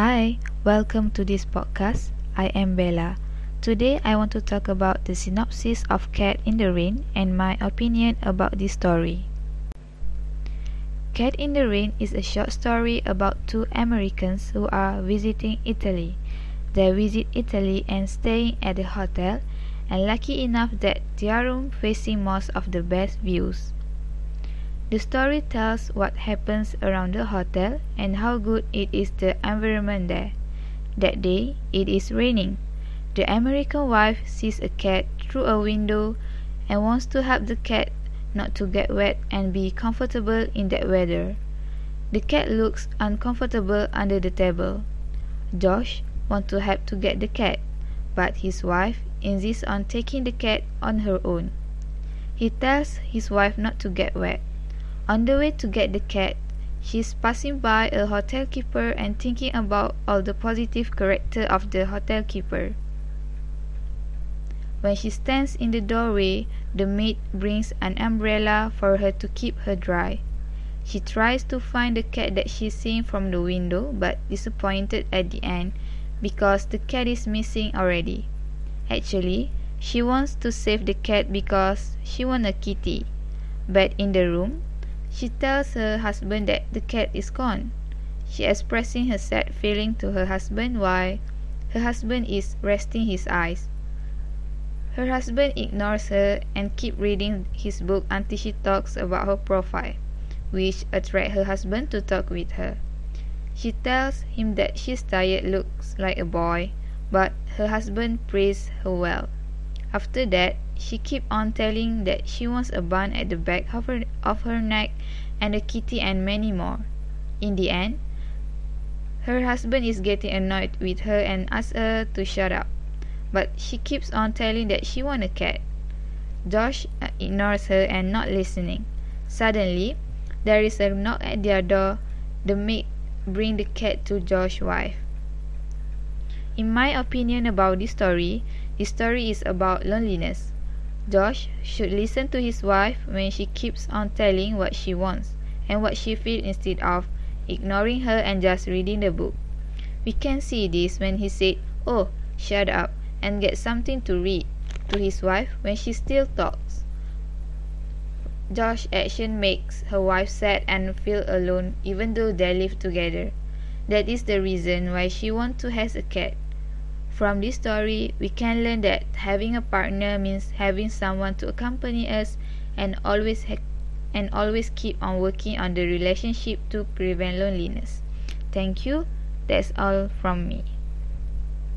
Hi, welcome to this podcast. I am Bella. Today I want to talk about the synopsis of Cat in the Rain and my opinion about this story. Cat in the Rain is a short story about two Americans who are visiting Italy. They visit Italy and staying at a hotel and lucky enough that their room facing most of the best views. The story tells what happens around the hotel and how good it is the environment there. That day, it is raining. The American wife sees a cat through a window and wants to help the cat not to get wet and be comfortable in that weather. The cat looks uncomfortable under the table. Josh wants to help to get the cat, but his wife insists on taking the cat on her own. He tells his wife not to get wet. On the way to get the cat, she is passing by a hotel keeper and thinking about all the positive character of the hotel keeper. When she stands in the doorway, the maid brings an umbrella for her to keep her dry. She tries to find the cat that she's seen from the window but disappointed at the end because the cat is missing already. Actually, she wants to save the cat because she wants a kitty. But in the room, she tells her husband that the cat is gone. She expressing her sad feeling to her husband while her husband is resting his eyes. Her husband ignores her and keep reading his book until she talks about her profile, which attract her husband to talk with her. She tells him that she's tired looks like a boy, but her husband praises her well. After that, she keep on telling that she wants a bun at the back of her, of her neck and a kitty and many more. In the end, her husband is getting annoyed with her and asks her to shut up. But she keeps on telling that she wants a cat. Josh uh, ignores her and not listening. Suddenly, there is a knock at their door. The maid bring the cat to Josh's wife. In my opinion about this story, this story is about loneliness. Josh should listen to his wife when she keeps on telling what she wants and what she feels instead of ignoring her and just reading the book. We can see this when he said, Oh, shut up and get something to read to his wife when she still talks. Josh's action makes her wife sad and feel alone even though they live together. That is the reason why she wants to have a cat. From this story, we can learn that having a partner means having someone to accompany us and always ha- and always keep on working on the relationship to prevent loneliness. Thank you. That's all from me.